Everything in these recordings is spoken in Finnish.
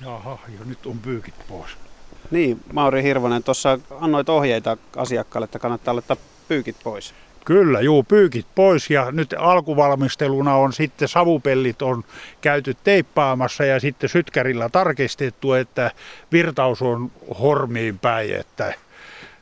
Jaha, ja nyt on pyykit pois. Niin, Mauri Hirvonen, tuossa annoit ohjeita asiakkaalle, että kannattaa laittaa pyykit pois. Kyllä, juu, pyykit pois ja nyt alkuvalmisteluna on sitten savupellit on käyty teippaamassa ja sitten sytkärillä tarkistettu, että virtaus on hormiin päin, että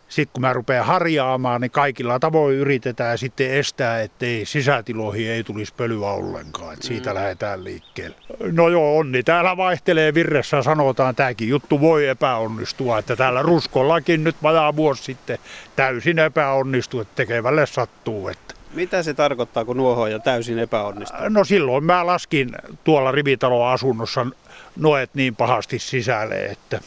sitten kun mä rupean harjaamaan, niin kaikilla tavoin yritetään sitten estää, ettei sisätiloihin ei tulisi pölyä ollenkaan. Että siitä mm. lähdetään liikkeelle. No joo, onni täällä vaihtelee virressä, sanotaan, tämäkin juttu voi epäonnistua. Että täällä Ruskollakin nyt vajaa vuosi sitten täysin epäonnistuu, että tekevälle sattuu. Että mitä se tarkoittaa, kun nuohoja täysin epäonnistuu? No silloin mä laskin tuolla rivitalon asunnossa noet niin pahasti sisälle, että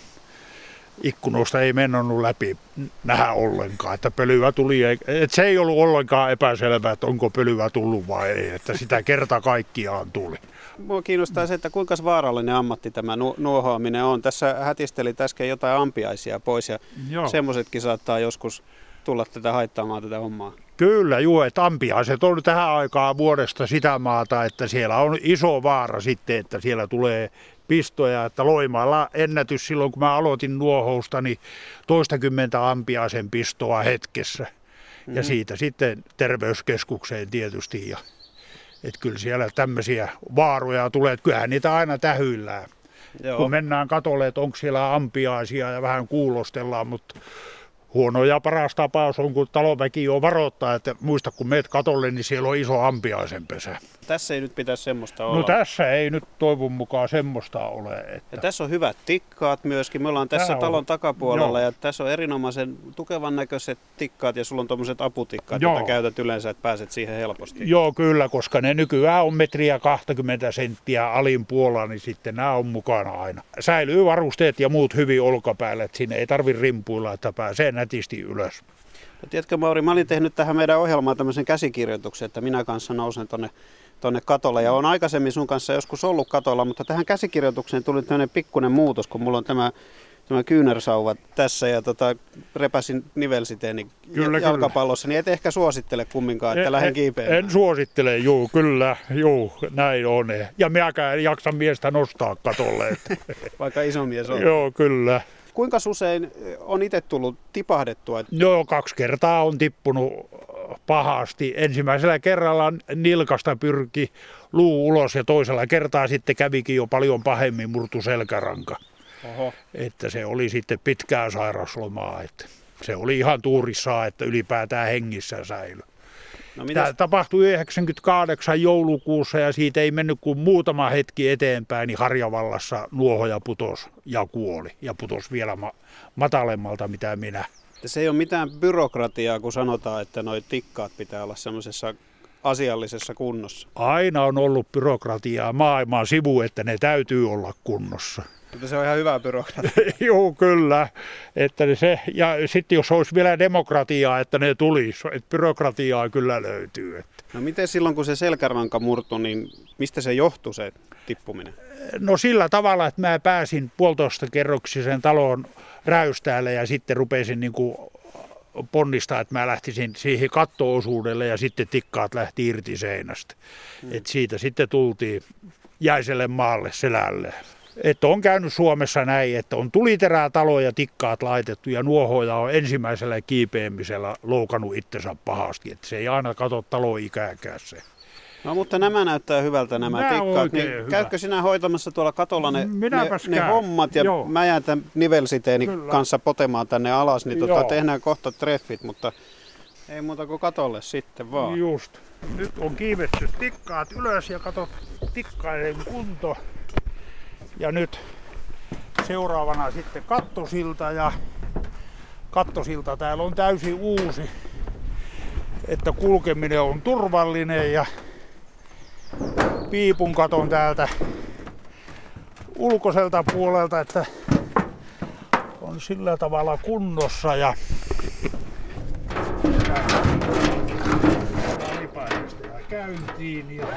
ikkunoista ei mennyt läpi nähdä ollenkaan, että pölyä tuli. Että se ei ollut ollenkaan epäselvää, että onko pölyä tullut vai ei, että sitä kerta kaikkiaan tuli. Mua kiinnostaa se, että kuinka vaarallinen ammatti tämä nuohoaminen on. Tässä hätisteli äsken jotain ampiaisia pois ja semmoisetkin saattaa joskus tulla tätä haittaamaan tätä hommaa. Kyllä, juu, että ampiaiset on tähän aikaan vuodesta sitä maata, että siellä on iso vaara sitten, että siellä tulee pistoja, että Loimaalla ennätys silloin, kun mä aloitin nuohousta, niin toistakymmentä ampiaisen pistoa hetkessä. Mm-hmm. Ja mhm. siitä sitten terveyskeskukseen tietysti. Ja, että kyllä siellä tämmöisiä vaaroja tulee, että kyllähän niitä aina tähyillään. Joo. Kun mennään katolle, että onko siellä ampiaisia ja vähän kuulostellaan, mutta huono ja paras tapaus on, kun talonväki jo varoittaa, että muista kun meet katolle, niin siellä on iso ampiaisen pesä. Tässä ei nyt pitäisi semmoista no olla. No tässä ei nyt toivon mukaan semmoista ole. Että... Ja tässä on hyvät tikkaat myöskin. Me ollaan tässä Tää talon on... takapuolella Joo. ja tässä on erinomaisen tukevan näköiset tikkaat ja sulla on tuommoiset aputikkaat, Joo. joita käytät yleensä, että pääset siihen helposti. Joo, kyllä, koska ne nykyään on metriä 20 senttiä alin puolella, niin sitten nämä on mukana aina. Säilyy varusteet ja muut hyvin olkapäällä, että sinne ei tarvi rimpuilla, että pääsee nätisti ylös. No, tiedätkö Mauri, mä olin tehnyt tähän meidän ohjelmaan tämmöisen käsikirjoituksen, että minä kanssa nousen tonne, tonne katolle. Ja on aikaisemmin sun kanssa joskus ollut katolla, mutta tähän käsikirjoitukseen tuli tämmöinen pikkuinen muutos, kun mulla on tämä tämä kyynärsauva tässä ja tota, repäsin nivelsiteeni kyllä, jalkapallossa, kyllä. niin et ehkä suosittele kumminkaan, että en, lähden kiipeämään. En suosittele, juu, kyllä, juu, näin on. Ja minäkään en jaksa miestä nostaa katolle. Vaikka iso mies on. Joo, kyllä. Kuinka usein on itse tullut tipahdettua? Joo, kaksi kertaa on tippunut pahasti. Ensimmäisellä kerralla nilkasta pyrki luu ulos ja toisella kertaa sitten kävikin jo paljon pahemmin murtu selkäranka. Oho. Että se oli sitten pitkää sairaslomaa. Että se oli ihan tuurissaan, että ylipäätään hengissä säilyi. No, mitäs... Tämä tapahtui 98 joulukuussa ja siitä ei mennyt kuin muutama hetki eteenpäin, niin Harjavallassa nuohoja putos ja kuoli. Ja putos vielä ma- matalemmalta mitä minä. Se ei ole mitään byrokratiaa, kun sanotaan, että nuo tikkaat pitää olla semmoisessa asiallisessa kunnossa. Aina on ollut byrokratiaa maailman sivu, että ne täytyy olla kunnossa. Mutta se on ihan hyvä byrokratia. Joo, kyllä. Että se, ja sitten jos olisi vielä demokratiaa, että ne tulisi, että byrokratiaa kyllä löytyy. Että. No miten silloin, kun se selkäranka murtui, niin mistä se johtui se tippuminen? No sillä tavalla, että mä pääsin puolitoista kerroksisen talon räystäälle ja sitten rupesin niin kuin ponnistaa, että mä lähtisin siihen kattoosuudelle ja sitten tikkaat lähti irti seinästä. Hmm. Et siitä sitten tultiin jäiselle maalle selälle. Että on käynyt Suomessa näin, että on tuliterää taloja tikkaat laitettu ja nuohoja on ensimmäisellä kiipeämisellä loukannut itsensä pahasti. Että se ei aina katso taloikääkään se. No mutta nämä näyttää hyvältä nämä Nää tikkaat. Niin hyvä. käykö sinä hoitamassa tuolla katolla ne, ne, ne hommat ja Joo. mä jään tämän nivelsiteeni Kyllä. kanssa potemaan tänne alas, niin tota, tehdään kohta treffit, mutta ei muuta kuin katolle sitten vaan. Just. Nyt on kiivetty tikkaat ylös ja kato tikkaiden kunto. Ja nyt seuraavana sitten kattosilta ja kattosilta täällä on täysin uusi, että kulkeminen on turvallinen ja piipun katon täältä ulkoiselta puolelta, että on sillä tavalla kunnossa ja käyntiin ja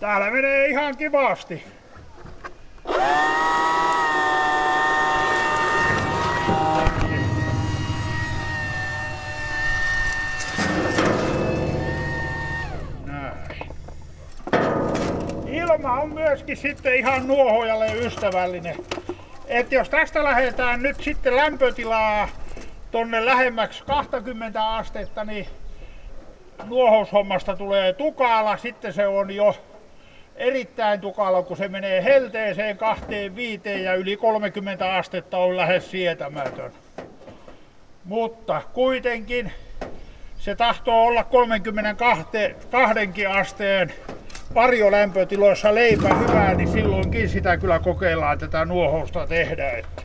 Täällä menee ihan kivasti. Ilma on myöskin sitten ihan nuohojalle ystävällinen. Et jos tästä lähdetään nyt sitten lämpötilaa tonne lähemmäksi 20 astetta, niin nuohoushommasta tulee tukala. Sitten se on jo erittäin tukala, kun se menee helteeseen kahteen viiteen ja yli 30 astetta on lähes sietämätön. Mutta kuitenkin se tahtoo olla 32 asteen varjolämpötiloissa leipä hyvää, niin silloinkin sitä kyllä kokeillaan tätä nuohousta tehdä. Että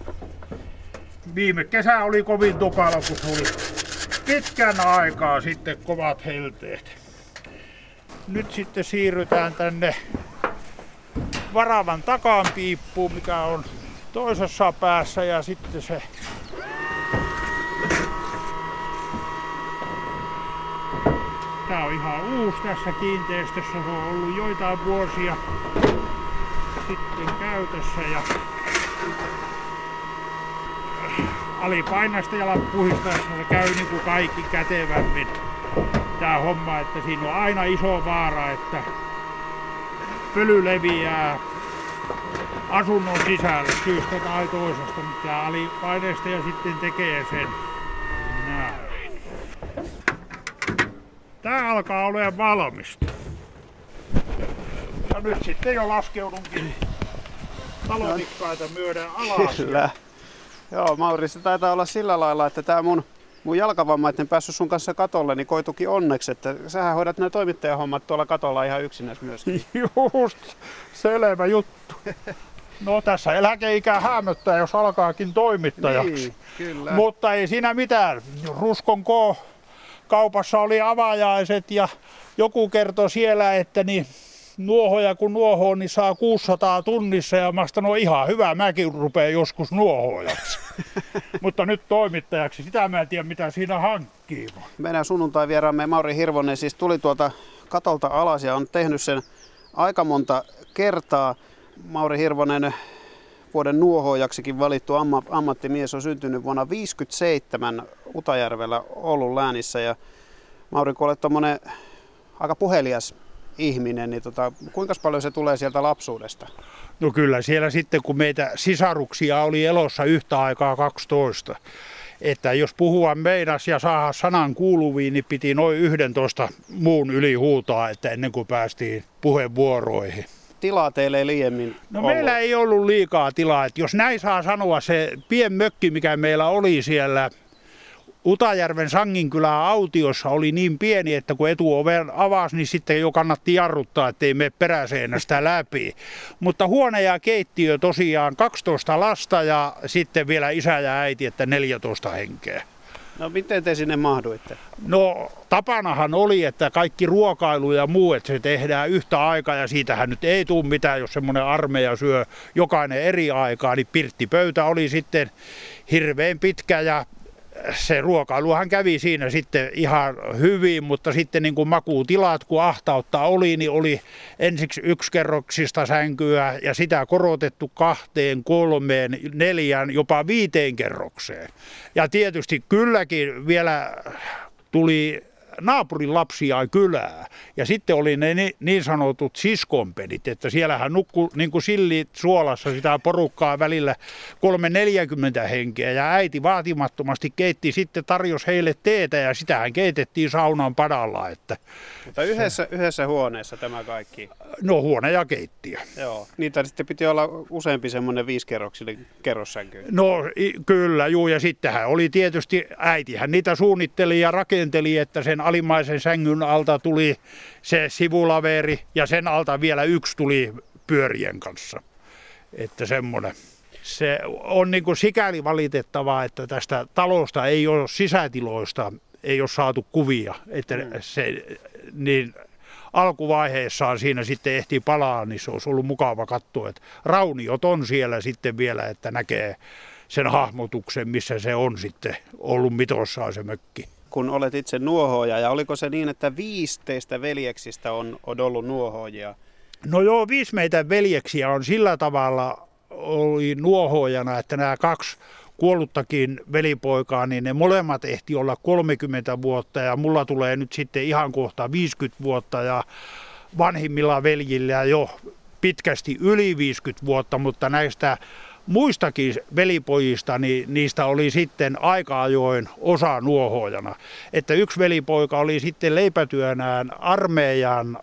viime kesä oli kovin tukala, kun oli pitkän aikaa sitten kovat helteet. Nyt sitten siirrytään tänne varavan takan piippuun, mikä on toisessa päässä ja sitten se Tää on ihan uusi tässä kiinteistössä, se on ollut joitain vuosia sitten käytössä ja jalat puhistaessa se käy niin kuin kaikki kätevämmin tämä homma, että siinä on aina iso vaara, että pöly leviää asunnon sisälle syystä tai toisesta, mutta tämä alipaineista ja sitten tekee sen. Näin. Tää alkaa olla valmista. Ja nyt sitten jo laskeudunkin talotikkaita myöden alas. Kyllä. Joo, Mauri, se taitaa olla sillä lailla, että tämä mun, mun jalkavammainen päässyt sun kanssa katolle, niin koitukin onneksi, että sähän hoidat nämä toimittajahommat tuolla katolla ihan yksinäs myöskin. Just, selvä juttu. No tässä eläkeikä hämöttää, jos alkaakin toimittajaksi. Niin, kyllä. Mutta ei siinä mitään. Ruskon K kaupassa oli avajaiset ja joku kertoi siellä, että niin nuohoja kun nuohoo, niin saa 600 tunnissa ja mä no ihan hyvä, mäkin rupean joskus nuohojaksi. Mutta nyt toimittajaksi, sitä mä en tiedä mitä siinä hankkii. Meidän sunnuntai vieraamme Mauri Hirvonen siis tuli tuolta katolta alas ja on tehnyt sen aika monta kertaa. Mauri Hirvonen vuoden nuohojaksikin valittu amma, ammattimies on syntynyt vuonna 1957 Utajärvellä Oulun läänissä. Ja Mauri, kun olet aika puhelias ihminen, niin tota, kuinka paljon se tulee sieltä lapsuudesta? No kyllä siellä sitten, kun meitä sisaruksia oli elossa yhtä aikaa 12, että jos puhua meinas ja saada sanan kuuluviin, niin piti noin 11 muun yli huutaa, että ennen kuin päästiin puheenvuoroihin tilaa teille ei liiemmin No ollut? meillä ei ollut liikaa tilaa. Että jos näin saa sanoa, se pien mökki, mikä meillä oli siellä Utajärven Sanginkylän autiossa oli niin pieni, että kun etuoven avasi, niin sitten jo kannatti jarruttaa, ettei mene peräseenästä läpi. Mutta huone ja keittiö tosiaan 12 lasta ja sitten vielä isä ja äiti, että 14 henkeä. No miten te sinne mahduitte? No tapanahan oli, että kaikki ruokailu ja muu, että se tehdään yhtä aikaa ja siitähän nyt ei tule mitään, jos semmoinen armeija syö jokainen eri aikaa, niin pirttipöytä oli sitten hirveän pitkä ja se ruokailuhan kävi siinä sitten ihan hyvin, mutta sitten niin kuin makuutilat, kun ahtautta oli, niin oli ensiksi yksikerroksista sänkyä ja sitä korotettu kahteen, kolmeen, neljään, jopa viiteen kerrokseen. Ja tietysti kylläkin vielä tuli naapurin lapsia kylää. Ja sitten oli ne niin sanotut siskonpedit, että siellähän nukkui niin kuin sillit suolassa sitä porukkaa välillä 340 henkeä. Ja äiti vaatimattomasti keitti sitten tarjos heille teetä ja sitähän keitettiin saunan padalla. Että Mutta yhdessä, yhdessä huoneessa tämä kaikki? No huone ja keittiö. Joo, niitä sitten piti olla useampi semmoinen viisikerroksinen kerrossänky. No kyllä, juu, ja sittenhän oli tietysti, äitihän niitä suunnitteli ja rakenteli, että sen alimmaisen sängyn alta tuli se sivulaveri ja sen alta vielä yksi tuli pyörien kanssa. Että semmoinen. Se on niin kuin sikäli valitettavaa, että tästä talosta ei ole sisätiloista, ei ole saatu kuvia. Että mm. se, niin alkuvaiheessaan siinä sitten ehtii palaa, niin se olisi ollut mukava katsoa, että rauniot on siellä sitten vielä, että näkee sen hahmotuksen, missä se on sitten ollut mitossaan se mökki kun olet itse nuohooja. Ja oliko se niin, että viisi teistä veljeksistä on, on ollut nuohoojia? No joo, viisi meitä veljeksiä on sillä tavalla oli nuohojana, että nämä kaksi kuolluttakin velipoikaa, niin ne molemmat ehti olla 30 vuotta ja mulla tulee nyt sitten ihan kohta 50 vuotta ja vanhimmilla veljillä jo pitkästi yli 50 vuotta, mutta näistä muistakin velipojista, niin niistä oli sitten aika ajoin osa nuohojana. Että yksi velipoika oli sitten leipätyönään armeijan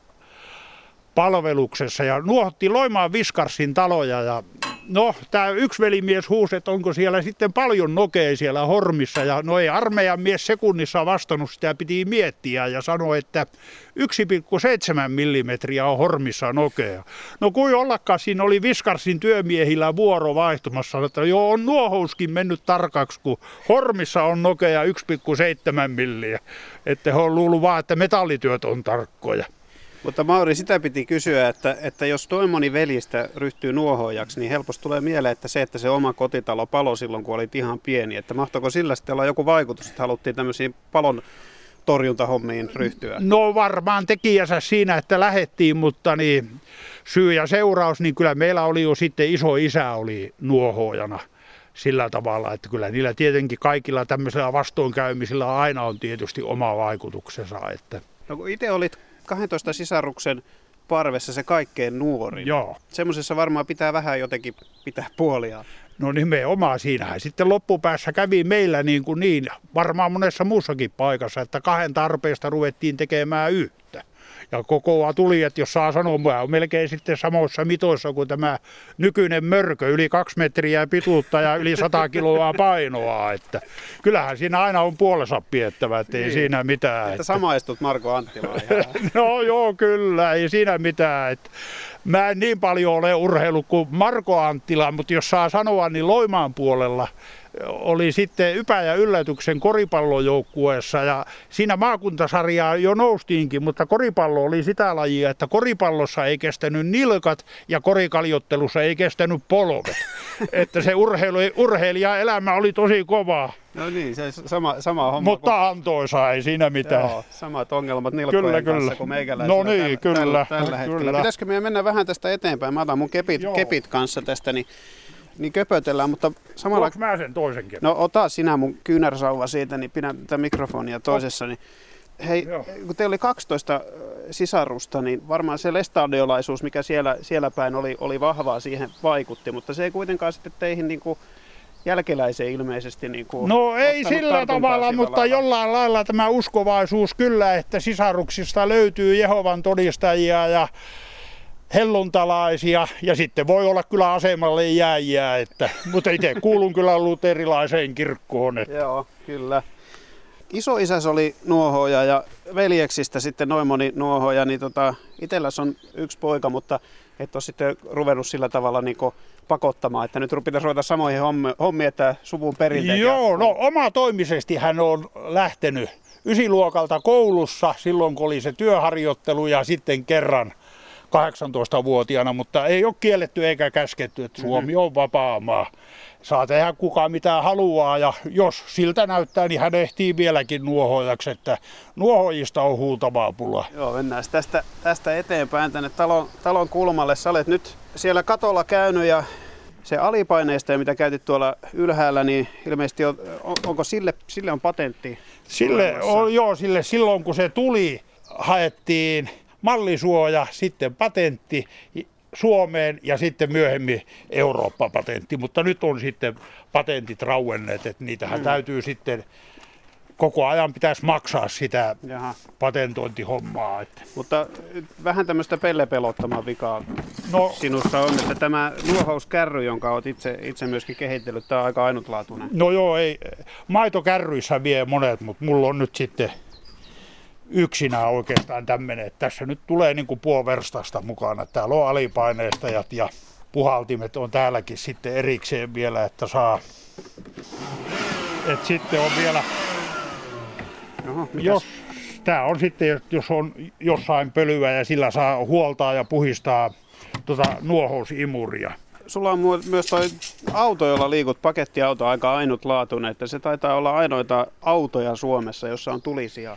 palveluksessa ja nuohotti Loimaan Viskarsin taloja ja no, tämä yksi velimies huusi, että onko siellä sitten paljon nokea siellä hormissa ja no ei armeijan mies sekunnissa vastannut, sitä piti miettiä ja sanoi, että 1,7 millimetriä on hormissa nokea. No kuin ollakaan, siinä oli Viskarsin työmiehillä vuoro vaihtumassa, että joo on nuohouskin mennyt tarkaksi, kun hormissa on nokea 1,7 milliä. Että he on luullut vaan, että metallityöt on tarkkoja. Mutta Mauri, sitä piti kysyä, että, että jos toi moni veljistä ryhtyy nuohoajaksi, niin helposti tulee mieleen, että se, että se oma kotitalo palo silloin, kun olit ihan pieni, että mahtoiko sillä sitten olla joku vaikutus, että haluttiin tämmöisiin palon torjuntahommiin ryhtyä? No varmaan tekijänsä siinä, että lähettiin, mutta niin, syy ja seuraus, niin kyllä meillä oli jo sitten iso isä oli nuohoajana sillä tavalla, että kyllä niillä tietenkin kaikilla tämmöisillä vastoinkäymisillä aina on tietysti oma vaikutuksensa. Että. No kun itse olit 12 sisaruksen parvessa se kaikkein nuorin. Joo. Semmoisessa varmaan pitää vähän jotenkin pitää puolia. No nimenomaan siinähän sitten loppupäässä kävi meillä niin kuin niin, varmaan monessa muussakin paikassa, että kahden tarpeesta ruvettiin tekemään yhtä. Ja kokoa tuli, että jos saa sanoa, on melkein sitten samoissa mitoissa kuin tämä nykyinen mörkö, yli kaksi metriä pituutta ja yli sata kiloa painoa. Että kyllähän siinä aina on puolensa piettävä, että ei niin. siinä mitään. Että, että... samaistut Marko Anttilaan. no joo, kyllä, ei siinä mitään. Että mä en niin paljon ole urheilu kuin Marko Anttila, mutta jos saa sanoa, niin Loimaan puolella oli sitten Ypä ja yllätyksen koripallojoukkueessa ja siinä maakuntasarjaa jo noustiinkin, mutta koripallo oli sitä lajia, että koripallossa ei kestänyt nilkat ja korikaljottelussa ei kestänyt polvet. että se urheilu, urheilija-elämä oli tosi kovaa. No niin, se sama, sama homma. Mutta kuin... antoisa, ei siinä mitään. Joo, samat ongelmat nilkkojen kyllä, kanssa kyllä. kuin meikäläisillä no niin, tällä, kyllä, tällä, tällä hetkellä. Kyllä. Pitäisikö meidän mennä vähän tästä eteenpäin? Mä otan mun kepit, kepit kanssa tästä, niin niin köpötellään, mutta samalla... Onko mä sen toisenkin? No ota sinä mun kyynärsauva siitä, niin pidä tätä mikrofonia toisessa. Niin... Hei, Joo. kun teillä oli 12 sisarusta, niin varmaan se lestadiolaisuus, mikä siellä, siellä päin oli, oli vahvaa, siihen vaikutti, mutta se ei kuitenkaan sitten teihin niin kuin jälkeläiseen ilmeisesti niin kuin No ei sillä tavalla, mutta lailla. jollain lailla tämä uskovaisuus kyllä, että sisaruksista löytyy Jehovan todistajia ja helluntalaisia ja sitten voi olla kyllä asemalle jääjiä, että, mutta itse kuulun kyllä luterilaiseen kirkkoon. Että. Joo, kyllä. Isoisäs oli nuohoja ja veljeksistä sitten noin moni nuohoja, niin tota, itselläs on yksi poika, mutta et ole sitten ruvennut sillä tavalla niin pakottamaan, että nyt pitäisi ruveta samoihin hommiin, että suvun perinteet. Joo, ja... no oma toimisesti hän on lähtenyt ysiluokalta koulussa silloin, kun oli se työharjoittelu ja sitten kerran 18-vuotiaana, mutta ei ole kielletty eikä käsketty, että Suomi on vapaa maa. Saa tehdä kuka mitä haluaa ja jos siltä näyttää, niin hän ehtii vieläkin nuohojaksi, että nuohojista on huutavaa pula. Joo, mennään tästä, tästä eteenpäin tänne talon, talon kulmalle. Sä olet nyt siellä katolla käynyt ja se alipaineisto, mitä käytit tuolla ylhäällä, niin ilmeisesti on, onko sille, sille on patentti? Sille, on, joo, sille silloin kun se tuli, haettiin mallisuoja, sitten patentti Suomeen ja sitten myöhemmin Eurooppa-patentti, mutta nyt on sitten patentit rauenneet, että niitähän mm. täytyy sitten koko ajan pitäisi maksaa sitä Jaha. patentointihommaa. Että. Mutta vähän tämmöistä pellepelottamaa vikaa no, sinussa on, että tämä nuohouskärry, jonka olet itse, itse myöskin kehitellyt, tämä on aika ainutlaatuinen. No joo, ei. Maitokärryissä vie monet, mutta mulla on nyt sitten yksinään oikeastaan tämmöinen, että tässä nyt tulee niin kuin puoliverstasta mukana. Täällä on alipaineistajat ja puhaltimet on täälläkin sitten erikseen vielä, että saa. Et sitten on vielä, Oho, jos tämä on sitten, jos on jossain pölyä ja sillä saa huoltaa ja puhistaa tuota nuohousimuria. Sulla on myös toi auto, jolla liikut, pakettiauto, aika ainutlaatuinen, että se taitaa olla ainoita autoja Suomessa, jossa on tulisia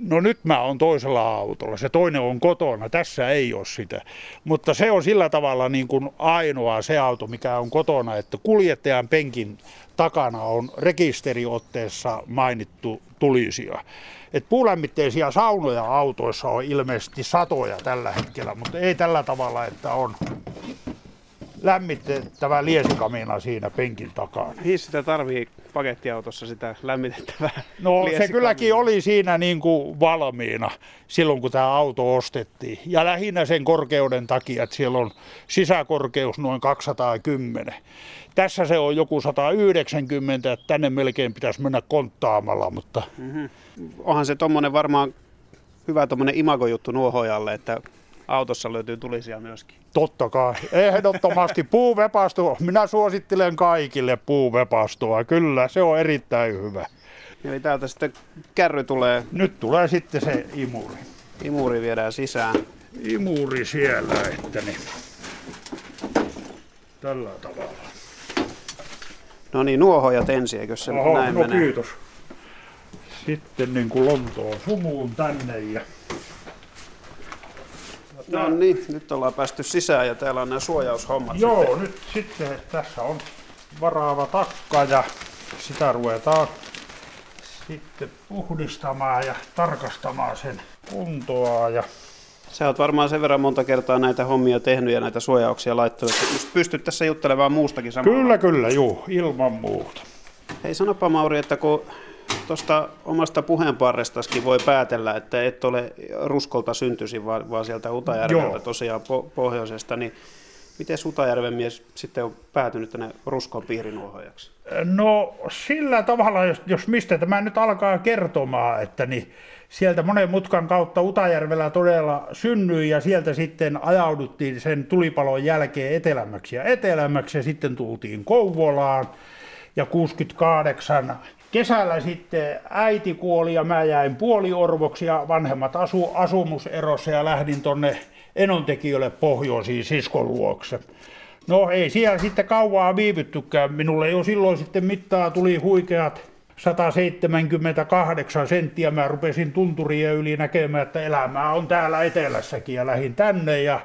No nyt mä oon toisella autolla, se toinen on kotona, tässä ei ole sitä. Mutta se on sillä tavalla niin kuin ainoa se auto, mikä on kotona, että kuljettajan penkin takana on rekisteriotteessa mainittu tulisia. Et puulämmitteisiä saunoja autoissa on ilmeisesti satoja tällä hetkellä, mutta ei tällä tavalla, että on lämmitettävä liesikamiina siinä penkin takana. Niin sitä tarvii pakettiautossa sitä lämmitettävää No se kylläkin oli siinä niin kuin valmiina silloin, kun tämä auto ostettiin. Ja lähinnä sen korkeuden takia, että siellä on sisäkorkeus noin 210. Tässä se on joku 190, että tänne melkein pitäisi mennä konttaamalla, mutta... Mm-hmm. Onhan se tuommoinen varmaan hyvä tuommoinen imagojuttu nuohojalle, että autossa löytyy tulisia myöskin. Totta kai. Ehdottomasti puuvepasto. Minä suosittelen kaikille puuvepastoa. Kyllä, se on erittäin hyvä. Eli täältä sitten kärry tulee. Nyt tulee sitten se imuri. Imuri viedään sisään. Imuri siellä, että niin. Tällä tavalla. No niin, nuohojat ensin, eikö se Oho, näin no menee? kiitos. Sitten niin kuin Lontoon sumuun tänne ja No niin, nyt ollaan päästy sisään ja täällä on nämä suojaushommat. Joo, sitten. nyt sitten tässä on varaava takka ja sitä ruvetaan sitten puhdistamaan ja tarkastamaan sen kuntoa. Ja... Sä oot varmaan sen verran monta kertaa näitä hommia tehnyt ja näitä suojauksia laittanut, että pystyt tässä juttelemaan muustakin samalla. Kyllä, kyllä, juu, ilman muuta. Hei sanopa Mauri, että kun tuosta omasta puheenparrestaskin voi päätellä, että et ole Ruskolta syntyisin, vaan, vaan sieltä Utajärveltä Joo. tosiaan po- pohjoisesta, niin miten Utajärven mies sitten on päätynyt tänne Ruskon piirinuohojaksi? No sillä tavalla, jos, jos mistä tämä nyt alkaa kertomaan, että niin sieltä monen mutkan kautta Utajärvellä todella synnyi ja sieltä sitten ajauduttiin sen tulipalon jälkeen etelämmäksi ja etelämmäksi ja sitten tultiin Kouvolaan ja 68 Kesällä sitten äiti kuoli ja mä jäin puoliorvoksi ja vanhemmat asu asumuserossa ja lähdin tonne enontekijöille pohjoisiin siskon luokse. No ei siellä sitten kauaa viivyttykään. Minulle jo silloin sitten mittaa tuli huikeat 178 senttiä. Mä rupesin tunturien yli näkemään, että elämää on täällä etelässäkin ja lähdin tänne. Ja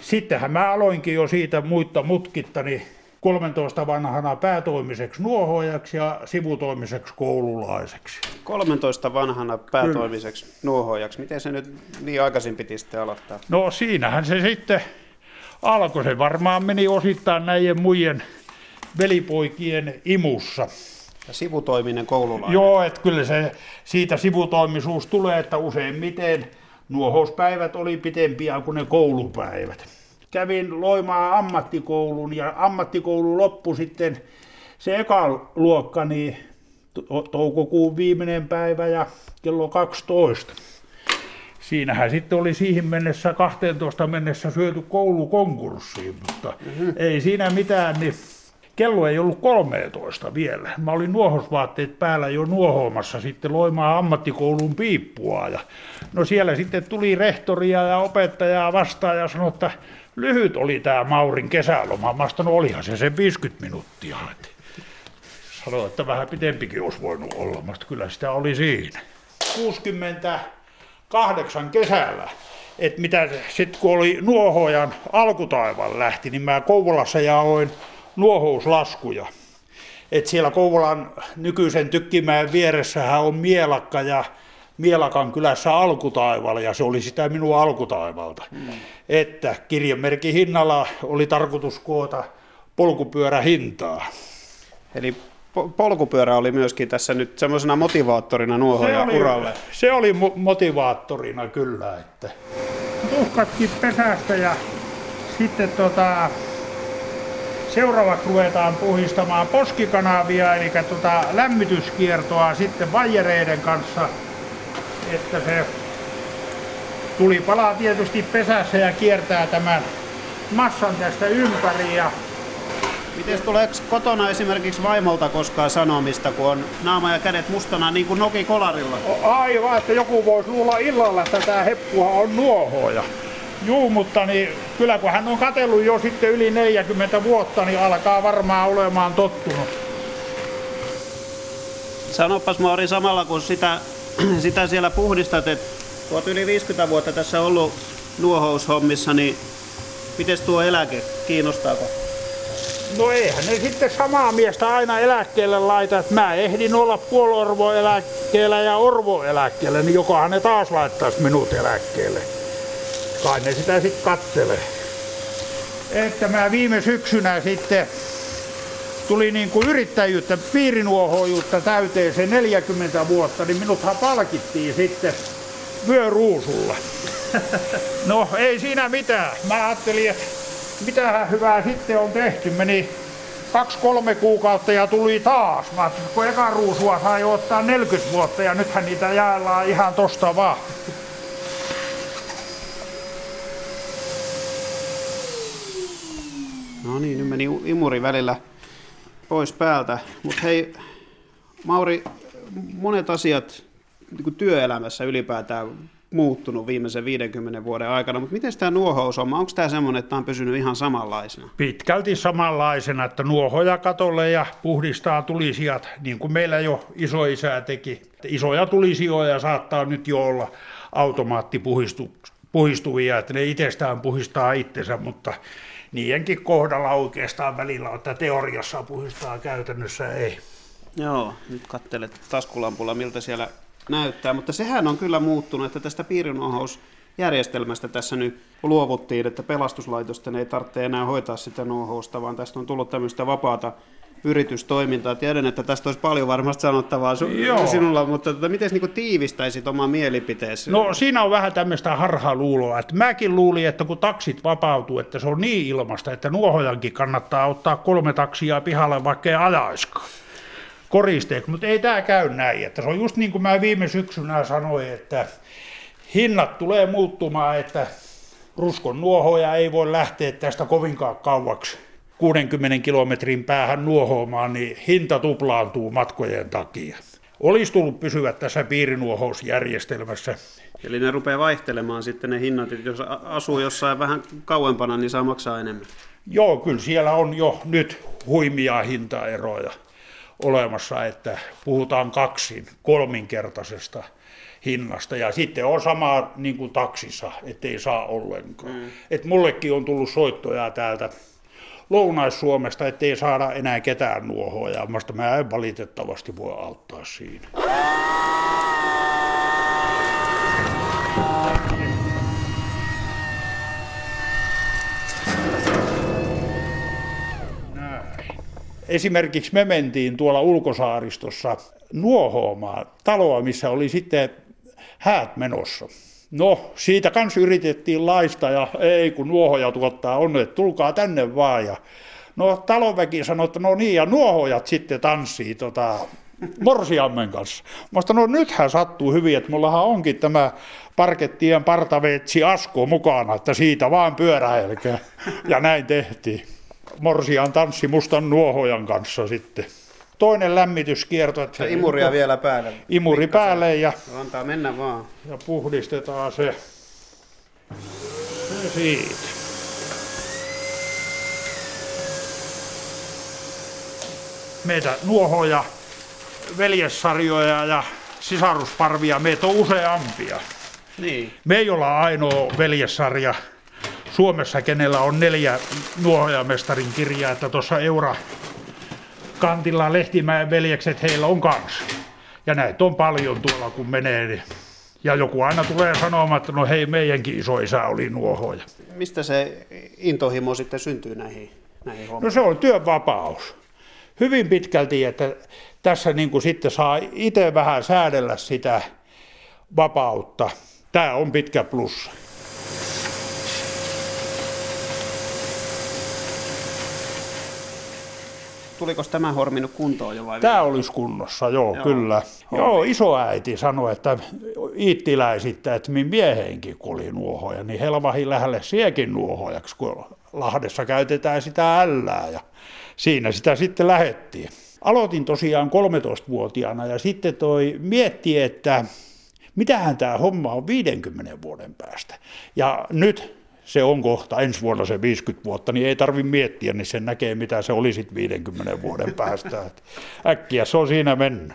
sittenhän mä aloinkin jo siitä muutta mutkitta, niin 13 vanhana päätoimiseksi nuohoajaksi ja sivutoimiseksi koululaiseksi. 13 vanhana päätoimiseksi Kyllä. nuohoajaksi. Miten se nyt niin aikaisin piti sitten aloittaa? No siinähän se sitten alkoi. Se varmaan meni osittain näiden muiden velipoikien imussa. Ja sivutoiminen koululainen. Joo, että kyllä se siitä sivutoimisuus tulee, että useimmiten nuohouspäivät oli pitempiä kuin ne koulupäivät kävin Loimaa ammattikoulun ja ammattikoulu loppui sitten se eka luokka, niin toukokuun viimeinen päivä ja kello 12. Siinähän sitten oli siihen mennessä 12 mennessä syöty koulu konkurssiin, mutta mm-hmm. ei siinä mitään, niin kello ei ollut 13 vielä. Mä olin nuohosvaatteet päällä jo nuohoamassa sitten Loimaa ammattikoulun piippua. Ja no siellä sitten tuli rehtoria ja opettajaa vastaan ja sanoi, että lyhyt oli tämä Maurin kesäloma. Mä sanoin, olihan se sen 50 minuuttia. Sanoin, että vähän pitempikin olisi voinut olla. Mä kyllä sitä oli siinä. 68 kesällä, että mitä sitten kun oli nuohojan alkutaival lähti, niin mä Kouvolassa jaoin nuohouslaskuja. Et siellä Kouvolan nykyisen Tykkimäen vieressähän on Mielakka ja Mielakan kylässä alkutaivaalla ja se oli sitä minun alkutaivalta. Mm. Että kirjanmerkin hinnalla oli tarkoitus koota polkupyörähintaa. Eli polkupyörä oli myöskin tässä nyt semmoisena motivaattorina nuohoja se uralle. Se oli mo- motivaattorina kyllä. Että. Tuhkatkin pesästä ja sitten tota, seuraavaksi ruvetaan puhistamaan poskikanavia, eli tota lämmityskiertoa sitten vajereiden kanssa – että se tuli palaa tietysti pesässä ja kiertää tämän massan tästä ympäri. Ja Miten tuleeko kotona esimerkiksi vaimolta koskaan sanomista, kun on naama ja kädet mustana niin kuin noki kolarilla? Aivan, että joku voisi luulla illalla, että tämä heppua on nuohoja. Juu, mutta niin, kyllä kun hän on katellut jo sitten yli 40 vuotta, niin alkaa varmaan olemaan tottunut. Sanopas Mauri samalla kun sitä sitä siellä puhdistat, että olet yli 50 vuotta tässä ollut nuohoushommissa, niin miten tuo eläke, kiinnostaako? No eihän ne sitten samaa miestä aina eläkkeelle laita, että mä ehdin olla puolorvoeläkkeellä ja orvoeläkkeellä, niin jokohan ne taas laittaisi minut eläkkeelle. Kai ne sitä sitten kattelee. Että mä viime syksynä sitten tuli niin kuin yrittäjyyttä, piirinuohojuutta täyteen se 40 vuotta, niin minuthan palkittiin sitten vyöruusulla. No ei siinä mitään. Mä ajattelin, että mitä hyvää sitten on tehty. Meni kaksi-kolme kuukautta ja tuli taas. Mä ajattelin, kun eka ruusua sai ottaa 40 vuotta ja nythän niitä jaellaan ihan tosta vaan. No niin, nyt meni imuri välillä pois päältä. Mutta hei, Mauri, monet asiat niin kuin työelämässä ylipäätään muuttunut viimeisen 50 vuoden aikana, mutta miten tämä nuohous on? Onko tämä semmoinen, että tämä on pysynyt ihan samanlaisena? Pitkälti samanlaisena, että nuohoja katolle ja puhdistaa tulisijat, niin kuin meillä jo isoisää teki. Isoja tulisijoja saattaa nyt jo olla automaattipuhistuvia, että ne itsestään puhistaa itsensä, mutta niidenkin kohdalla oikeastaan välillä, että teoriassa puhistaa käytännössä ei. Joo, nyt katselet taskulampulla, miltä siellä näyttää, mutta sehän on kyllä muuttunut, että tästä piirinuohousjärjestelmästä tässä nyt luovuttiin, että pelastuslaitosten ei tarvitse enää hoitaa sitä nuohousta, vaan tästä on tullut tämmöistä vapaata yritystoimintaa. Tiedän, että tästä olisi paljon varmasti sanottavaa su- sinulla, mutta tota, miten niin tiivistäisit oman mielipiteesi? No siinä on vähän tämmöistä harhaluuloa, että mäkin luulin, että kun taksit vapautuu, että se on niin ilmasta, että nuohojankin kannattaa ottaa kolme taksia pihalle, vaikka ei ajaiskaan koristeeksi, mutta ei tämä käy näin. Että se on just niin kuin mä viime syksynä sanoin, että hinnat tulee muuttumaan, että ruskon nuohoja ei voi lähteä tästä kovinkaan kauaksi 60 kilometrin päähän nuohoamaan, niin hinta tuplaantuu matkojen takia. Olisi tullut pysyä tässä piirinuohousjärjestelmässä. Eli ne rupeaa vaihtelemaan sitten ne hinnat, että jos asuu jossain vähän kauempana, niin saa maksaa enemmän. Joo, kyllä siellä on jo nyt huimia hintaeroja olemassa, että puhutaan kaksin, kolminkertaisesta hinnasta. Ja sitten on sama niin kuin taksissa, ettei saa ollenkaan. Mm. Et mullekin on tullut soittoja täältä Lounais-Suomesta, ettei saada enää ketään nuohoa, mutta mä en valitettavasti voi auttaa siinä. Esimerkiksi me mentiin tuolla ulkosaaristossa nuohoamaan taloa, missä oli sitten häät menossa. No, siitä kanssa yritettiin laista ja ei kun nuohoja tuottaa on, että tulkaa tänne vaan. Ja, no talonväki sanoi, että no niin, ja nuohojat sitten tanssii tota, morsiammen kanssa. Mä no nythän sattuu hyvin, että mullahan onkin tämä parkettien partaveetsi Asko mukana, että siitä vaan pyöräilkää. Ja näin tehtiin. Morsian tanssi mustan nuohojan kanssa sitten. Toinen lämmityskierto. Että se imuria vielä päälle. Imuri Pikkasen. päälle ja, Antaa mennä vaan. ja puhdistetaan se, se siitä. Meitä nuohoja, veljessarjoja ja sisarusparvia, meitä on useampia. Niin. Me ei olla ainoa veljessarja Suomessa, kenellä on neljä nuohojamestarin kirjaa, että tuossa Eura kantilla Lehtimäen veljekset heillä on kanssa. Ja näitä on paljon tuolla kun menee. Niin- ja joku aina tulee sanomaan, että no hei, meidänkin isoisä oli nuohoja. Mistä se intohimo sitten syntyy näihin, näihin hommiin? No se on työvapaus. Hyvin pitkälti, että tässä niin kuin sitten saa itse vähän säädellä sitä vapautta. Tämä on pitkä plussa. Tuliko tämä hormi nyt kuntoon jo vai? Tämä olisi kunnossa, joo, joo. kyllä. Hormi. Joo, isoäiti sanoi, että iittiläisittä, että minun mieheenkin kun oli nuohoja, niin helvahin lähelle siekin nuohojaksi, kun Lahdessa käytetään sitä ällää ja siinä sitä sitten lähettiin. Aloitin tosiaan 13-vuotiaana ja sitten toi mietti, että mitähän tämä homma on 50 vuoden päästä. Ja nyt se on kohta ensi vuonna se 50 vuotta, niin ei tarvitse miettiä, niin sen näkee mitä se oli sitten 50 vuoden päästä. Äkkiä se on siinä mennyt.